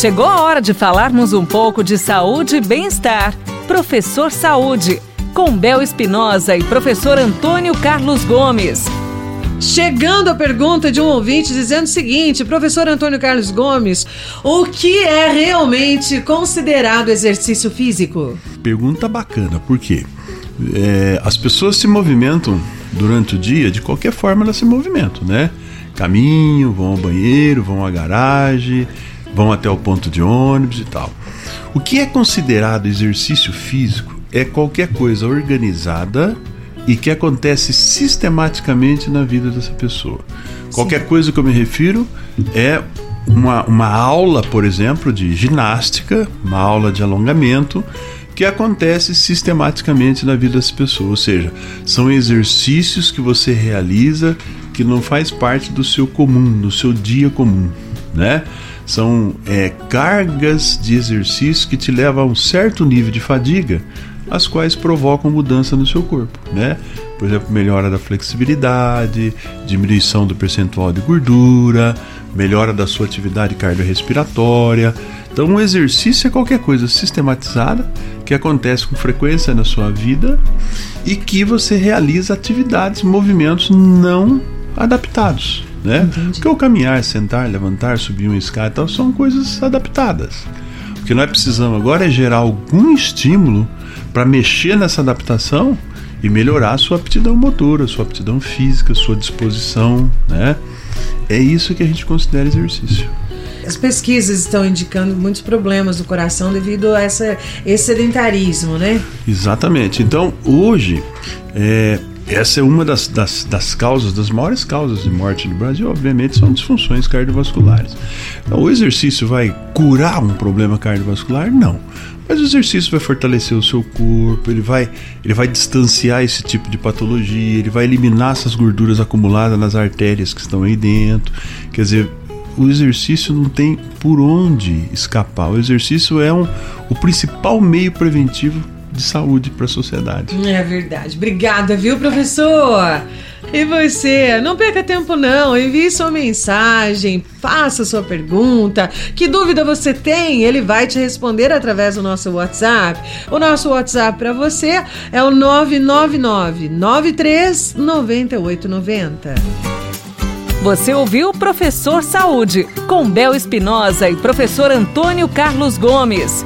Chegou a hora de falarmos um pouco de saúde e bem-estar. Professor Saúde, com Bel Espinosa e professor Antônio Carlos Gomes. Chegando a pergunta de um ouvinte dizendo o seguinte: professor Antônio Carlos Gomes, o que é realmente considerado exercício físico? Pergunta bacana, por quê? É, as pessoas se movimentam durante o dia, de qualquer forma elas se movimentam, né? Caminho, vão ao banheiro, vão à garagem, vão até o ponto de ônibus e tal. O que é considerado exercício físico é qualquer coisa organizada e que acontece sistematicamente na vida dessa pessoa. Sim. Qualquer coisa que eu me refiro é uma, uma aula, por exemplo, de ginástica, uma aula de alongamento que acontece sistematicamente na vida das pessoas, ou seja, são exercícios que você realiza que não faz parte do seu comum, do seu dia comum, né? São é, cargas de exercício que te levam a um certo nível de fadiga, as quais provocam mudança no seu corpo, né? Por exemplo, melhora da flexibilidade, diminuição do percentual de gordura, melhora da sua atividade cardiorrespiratória. Então, um exercício é qualquer coisa sistematizada que acontece com frequência na sua vida e que você realiza atividades, movimentos não adaptados né? Entendi. Porque o caminhar, sentar, levantar, subir uma escada e tal são coisas adaptadas. O que nós precisamos agora é gerar algum estímulo para mexer nessa adaptação e melhorar a sua aptidão motora, sua aptidão física, sua disposição, né? É isso que a gente considera exercício. As pesquisas estão indicando muitos problemas do coração devido a essa, esse sedentarismo, né? Exatamente. Então, hoje, é, essa é uma das, das, das, causas, das maiores causas de morte no Brasil, obviamente, são disfunções cardiovasculares. Então, o exercício vai curar um problema cardiovascular? Não. Mas o exercício vai fortalecer o seu corpo, ele vai, ele vai distanciar esse tipo de patologia, ele vai eliminar essas gorduras acumuladas nas artérias que estão aí dentro. Quer dizer, o exercício não tem por onde escapar. O exercício é um, o principal meio preventivo de saúde para a sociedade. É verdade. Obrigada, viu, professor? E você, não perca tempo não, envie sua mensagem, faça sua pergunta. Que dúvida você tem? Ele vai te responder através do nosso WhatsApp. O nosso WhatsApp para você é o 999 93 9890. Você ouviu Professor Saúde, com Bel Espinosa e professor Antônio Carlos Gomes.